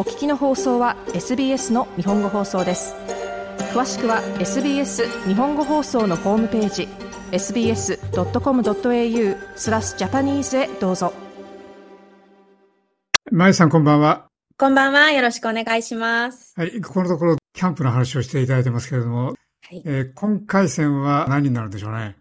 お聞きの放送は SBS の日本語放送です詳しくは SBS 日本語放送のホームページ sbs.com.au スラスジャパニーズへどうぞまゆさんこんばんはこんばんは。よろしくお願いします。はい。ここのところ、キャンプの話をしていただいてますけれども、はい、えー、今回戦は何になるんでしょうね？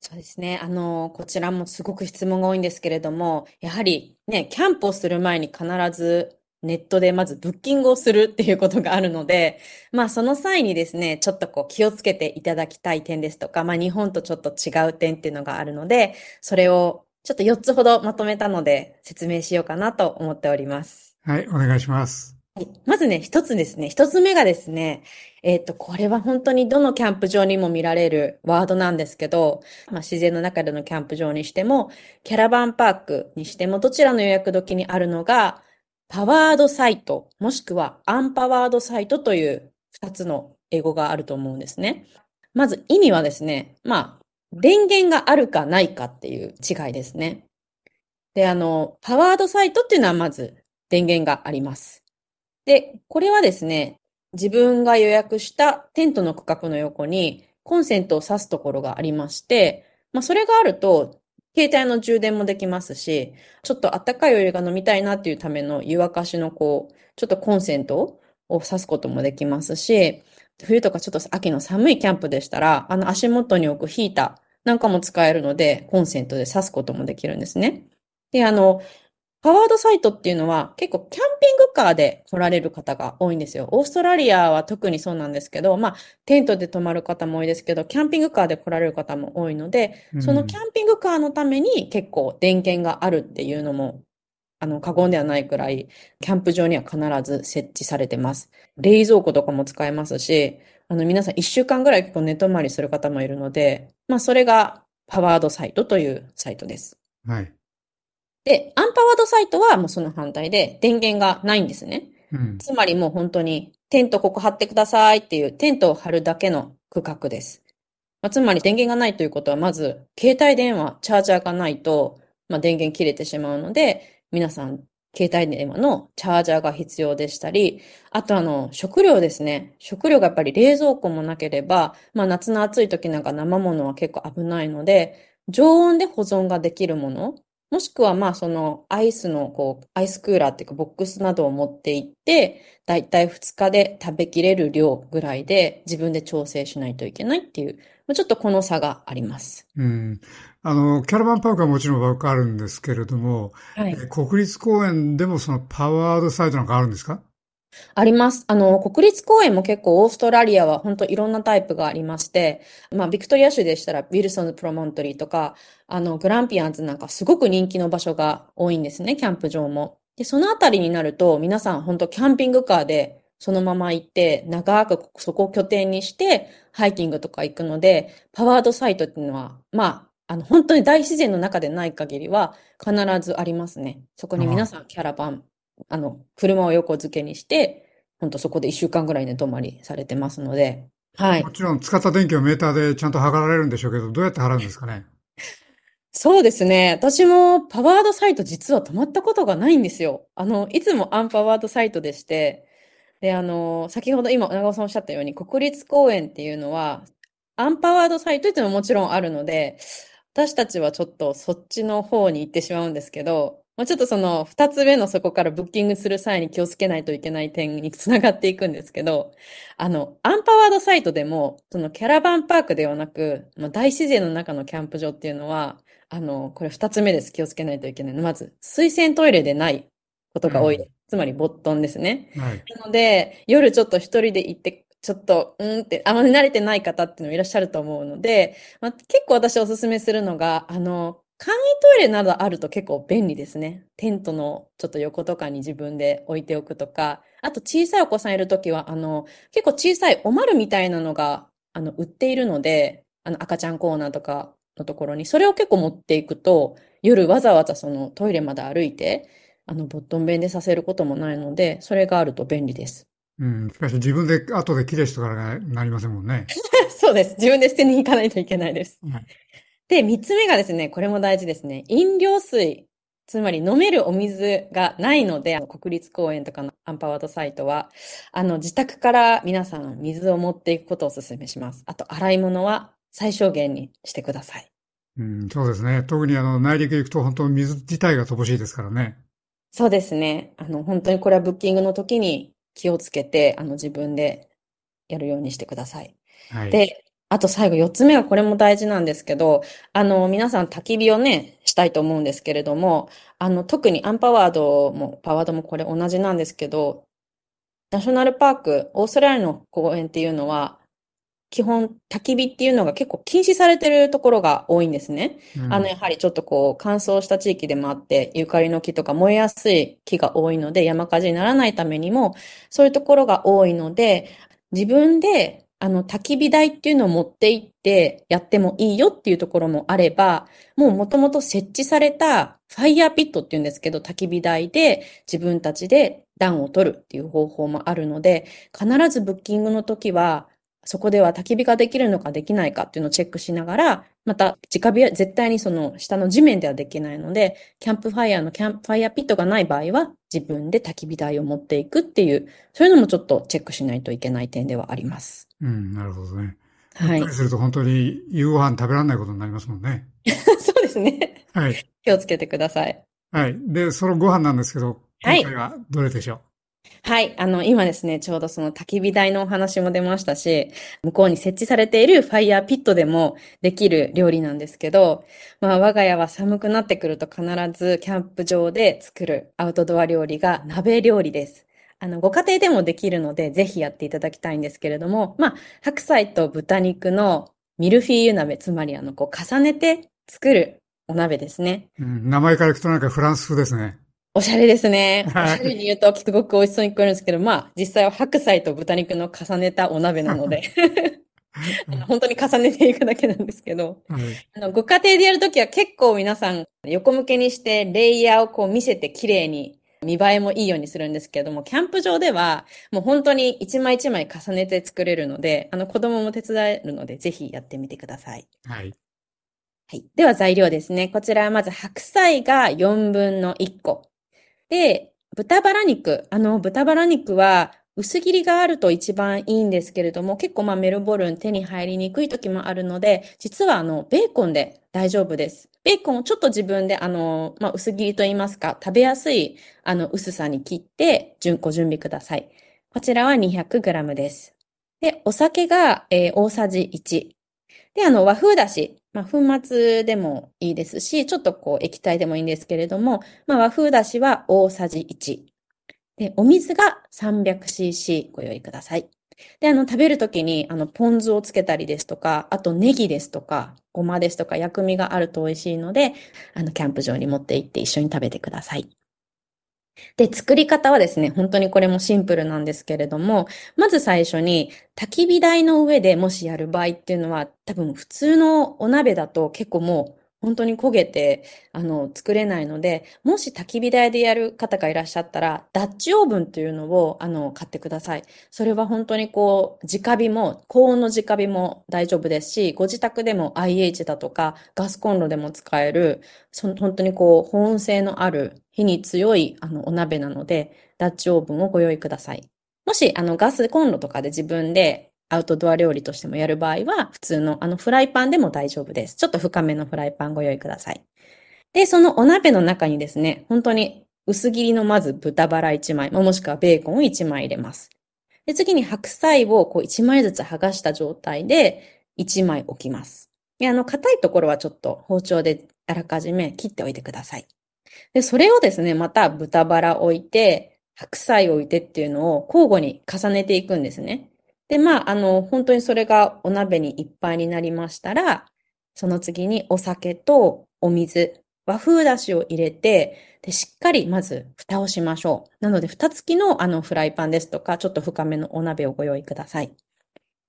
そうですね。あの、こちらもすごく質問が多いんですけれども、やはりね、キャンプをする前に必ずネットでまずブッキングをするっていうことがあるので、まあその際にですね、ちょっとこう気をつけていただきたい点ですとか、まあ日本とちょっと違う点っていうのがあるので、それをちょっと4つほどまとめたので説明しようかなと思っております。はい、お願いします。はい、まずね、一つですね。一つ目がですね、えっ、ー、と、これは本当にどのキャンプ場にも見られるワードなんですけど、まあ、自然の中でのキャンプ場にしても、キャラバンパークにしても、どちらの予約時にあるのが、パワードサイト、もしくはアンパワードサイトという二つの英語があると思うんですね。まず意味はですね、まあ、電源があるかないかっていう違いですね。で、あの、パワードサイトっていうのはまず電源があります。で、これはですね、自分が予約したテントの区画の横にコンセントを挿すところがありまして、まあそれがあると、携帯の充電もできますし、ちょっとあったかいお湯が飲みたいなっていうための湯沸かしのこう、ちょっとコンセントを挿すこともできますし、冬とかちょっと秋の寒いキャンプでしたら、あの足元に置くヒーターなんかも使えるので、コンセントで挿すこともできるんですね。で、あの、パワードサイトっていうのは結構キャンピングカーで来られる方が多いんですよ。オーストラリアは特にそうなんですけど、まあ、テントで泊まる方も多いですけど、キャンピングカーで来られる方も多いので、そのキャンピングカーのために結構電源があるっていうのも、あの、過言ではないくらい、キャンプ場には必ず設置されてます。冷蔵庫とかも使えますし、あの、皆さん一週間ぐらい結構寝泊まりする方もいるので、まあ、それがパワードサイトというサイトです。はい。で、アンパワードサイトはもうその反対で電源がないんですね。うん、つまりもう本当にテントここ貼ってくださいっていうテントを貼るだけの区画です。まあ、つまり電源がないということはまず携帯電話、チャージャーがないと、まあ、電源切れてしまうので、皆さん携帯電話のチャージャーが必要でしたり、あとあの、食料ですね。食料がやっぱり冷蔵庫もなければ、まあ夏の暑い時なんか生物は結構危ないので、常温で保存ができるもの、もしくは、まあ、その、アイスの、こう、アイスクーラーっていうか、ボックスなどを持って行って、だいたい2日で食べきれる量ぐらいで、自分で調整しないといけないっていう、ちょっとこの差があります。うん。あの、キャラバンパークはもちろんわかるんですけれども、はい、国立公園でもそのパワードサイトなんかあるんですか？あります。あの、国立公園も結構オーストラリアは本当いろんなタイプがありまして、まあ、ビクトリア州でしたらウィルソンズプロモントリーとか、あの、グランピアンズなんかすごく人気の場所が多いんですね、キャンプ場も。で、そのあたりになると、皆さん本当キャンピングカーでそのまま行って、長くそこを拠点にして、ハイキングとか行くので、パワードサイトっていうのは、まあ、あの、本当に大自然の中でない限りは必ずありますね。そこに皆さんキャラバン、あの、車を横付けにして、本当そこで一週間ぐらいね、泊まりされてますので、はい。もちろん使った電気をメーターでちゃんと測られるんでしょうけど、どうやって払うんですかね？そうですね。私もパワードサイト実は止まったことがないんですよ。あの、いつもアンパワードサイトでして、で、あの、先ほど今、長尾さんおっしゃったように、国立公園っていうのは、アンパワードサイトっていうのももちろんあるので、私たちはちょっとそっちの方に行ってしまうんですけど、まあ、ちょっとその二つ目のそこからブッキングする際に気をつけないといけない点につながっていくんですけど、あの、アンパワードサイトでも、そのキャラバンパークではなく、まあ、大自然の中のキャンプ場っていうのは、あの、これ二つ目です。気をつけないといけないの。まず、水洗トイレでないことが多い。うん、つまり、ボットンですね。はい、なので、夜ちょっと一人で行ってちょっと、うんって、あまり慣れてない方っていうのもいらっしゃると思うので、まあ、結構私おすすめするのが、あの、簡易トイレなどあると結構便利ですね。テントのちょっと横とかに自分で置いておくとか、あと小さいお子さんいるときは、あの、結構小さいおまるみたいなのが、あの、売っているので、あの、赤ちゃんコーナーとかのところに、それを結構持っていくと、夜わざわざそのトイレまで歩いて、あの、ボットン弁でさせることもないので、それがあると便利です。うん。しかし自分で後できれいしとからなりませんもんね。そうです。自分で捨てに行かないといけないです。はい、で、三つ目がですね、これも大事ですね。飲料水つまり飲めるお水がないので、国立公園とかのアンパワードサイトは、あの、自宅から皆さん水を持っていくことをお勧めします。あと、洗い物は最小限にしてください。うん、そうですね。特にあの、内陸行くと本当水自体が乏しいですからね。そうですね。あの、本当にこれはブッキングの時に気をつけて、あの、自分でやるようにしてください。はい。で、あと最後4つ目はこれも大事なんですけど、あの、皆さん焚き火をね、したいと思うんですけれども、あの、特にアンパワードも、パワードもこれ同じなんですけど、ナショナルパーク、オーストラリアの公園っていうのは、基本焚き火っていうのが結構禁止されてるところが多いんですね。うん、あの、やはりちょっとこう乾燥した地域でもあって、ゆかりの木とか燃えやすい木が多いので山火事にならないためにも、そういうところが多いので、自分であの、焚き火台っていうのを持って行ってやってもいいよっていうところもあれば、もうもともと設置された fire pit っていうんですけど、焚き火台で自分たちで暖を取るっていう方法もあるので、必ずブッキングの時は、そこでは焚き火ができるのかできないかっていうのをチェックしながら、また、直火は絶対にその下の地面ではできないので、キャンプファイヤーの campfire pit がない場合は、自分で焚き火台を持っていくっていう、そういうのもちょっとチェックしないといけない点ではあります。うん、なるほどね。はい。すると本当に夕ご飯食べられないことになりますもんね。そうですね。はい。気をつけてください。はい。で、そのご飯なんですけど、今回はどれでしょう、はいはい。あの、今ですね、ちょうどその焚き火台のお話も出ましたし、向こうに設置されているファイヤーピットでもできる料理なんですけど、まあ、我が家は寒くなってくると必ずキャンプ場で作るアウトドア料理が鍋料理です。あの、ご家庭でもできるので、ぜひやっていただきたいんですけれども、まあ、白菜と豚肉のミルフィーユ鍋、つまりあの、こう、重ねて作るお鍋ですね。うん、名前からいくとなんかフランス風ですね。おしゃれですね。おしゃれに言うとすごく美味しそうに聞こえるんですけど、まあ、実際は白菜と豚肉の重ねたお鍋なので 本当に重ねていくだけなんですけど、はい、あのご家庭でやるときは結構皆さん横向けにしてレイヤーをこう見せて綺麗に見栄えもいいようにするんですけども、キャンプ場ではもう本当に一枚一枚重ねて作れるので、あの子供も手伝えるので、ぜひやってみてください。はい。はい。では材料ですね。こちらはまず白菜が4分の1個。で、豚バラ肉。あの、豚バラ肉は薄切りがあると一番いいんですけれども、結構まあメルボルン手に入りにくい時もあるので、実はあの、ベーコンで大丈夫です。ベーコンをちょっと自分であの、まあ薄切りと言いますか、食べやすいあの、薄さに切って、順ご準備ください。こちらは 200g です。で、お酒が、えー、大さじ1。で、あの、和風だし。まあ、粉末でもいいですし、ちょっとこう液体でもいいんですけれども、まあ、和風だしは大さじ1。で、お水が 300cc ご用意ください。で、あの、食べるときに、あの、ポン酢をつけたりですとか、あとネギですとか、ごまですとか、薬味があると美味しいので、あの、キャンプ場に持って行って一緒に食べてください。で、作り方はですね、本当にこれもシンプルなんですけれども、まず最初に焚き火台の上でもしやる場合っていうのは、多分普通のお鍋だと結構もう本当に焦げて、あの、作れないので、もし焚き火台でやる方がいらっしゃったら、ダッチオーブンというのを、あの、買ってください。それは本当にこう、直火も、高温の直火も大丈夫ですし、ご自宅でも IH だとか、ガスコンロでも使える、その本当にこう、保温性のある、火に強い、あの、お鍋なので、ダッチオーブンをご用意ください。もし、あの、ガスコンロとかで自分でアウトドア料理としてもやる場合は、普通のあのフライパンでも大丈夫です。ちょっと深めのフライパンご用意ください。で、そのお鍋の中にですね、本当に薄切りのまず豚バラ1枚、もしくはベーコンを1枚入れます。で、次に白菜をこう1枚ずつ剥がした状態で1枚置きます。で、あの、硬いところはちょっと包丁であらかじめ切っておいてください。で、それをですね、また豚バラ置いて、白菜を置いてっていうのを交互に重ねていくんですね。で、まあ、あの、本当にそれがお鍋にいっぱいになりましたら、その次にお酒とお水、和風だしを入れて、で、しっかりまず蓋をしましょう。なので、蓋付きのあのフライパンですとか、ちょっと深めのお鍋をご用意ください。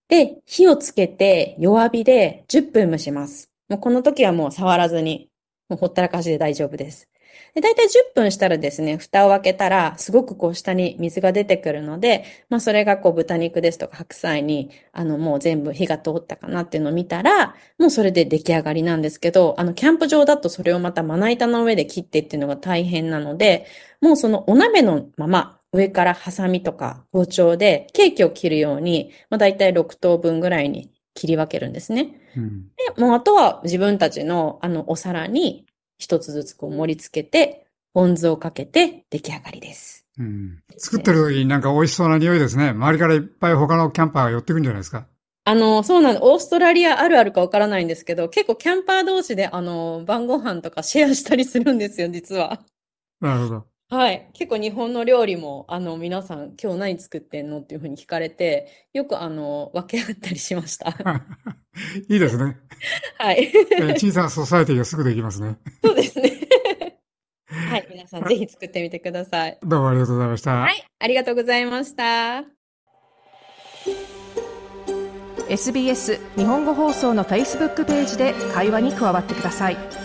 で、火をつけて弱火で10分蒸します。もうこの時はもう触らずに、もうほったらかしで大丈夫です。で、だいたい10分したらですね、蓋を開けたら、すごくこう下に水が出てくるので、まあそれがこう豚肉ですとか白菜に、あのもう全部火が通ったかなっていうのを見たら、もうそれで出来上がりなんですけど、あのキャンプ場だとそれをまたまな板の上で切ってっていうのが大変なので、もうそのお鍋のまま、上からハサミとか包丁でケーキを切るように、まあ大体6等分ぐらいに切り分けるんですね。うん、で、もうあとは自分たちのあのお皿に一つずつこう盛り付けて、ポン酢をかけて出来上がりです。うん、作ってる時になんか美味しそうな匂いですね。周りからいっぱい他のキャンパーが寄ってくるんじゃないですか。あの、そうなんオーストラリアあるあるかわからないんですけど、結構キャンパー同士であの、晩ご飯とかシェアしたりするんですよ、実は。なるほど。はい。結構日本の料理も、あの、皆さん、今日何作ってんのっていうふうに聞かれて、よくあの、分け合ったりしました。いいですね。はい。小さなソサエティがすぐできますね。そうですね。はい。皆さん、ぜひ作ってみてください。どうもありがとうございました。はい。ありがとうございました。SBS 日本語放送の Facebook ページで会話に加わってください。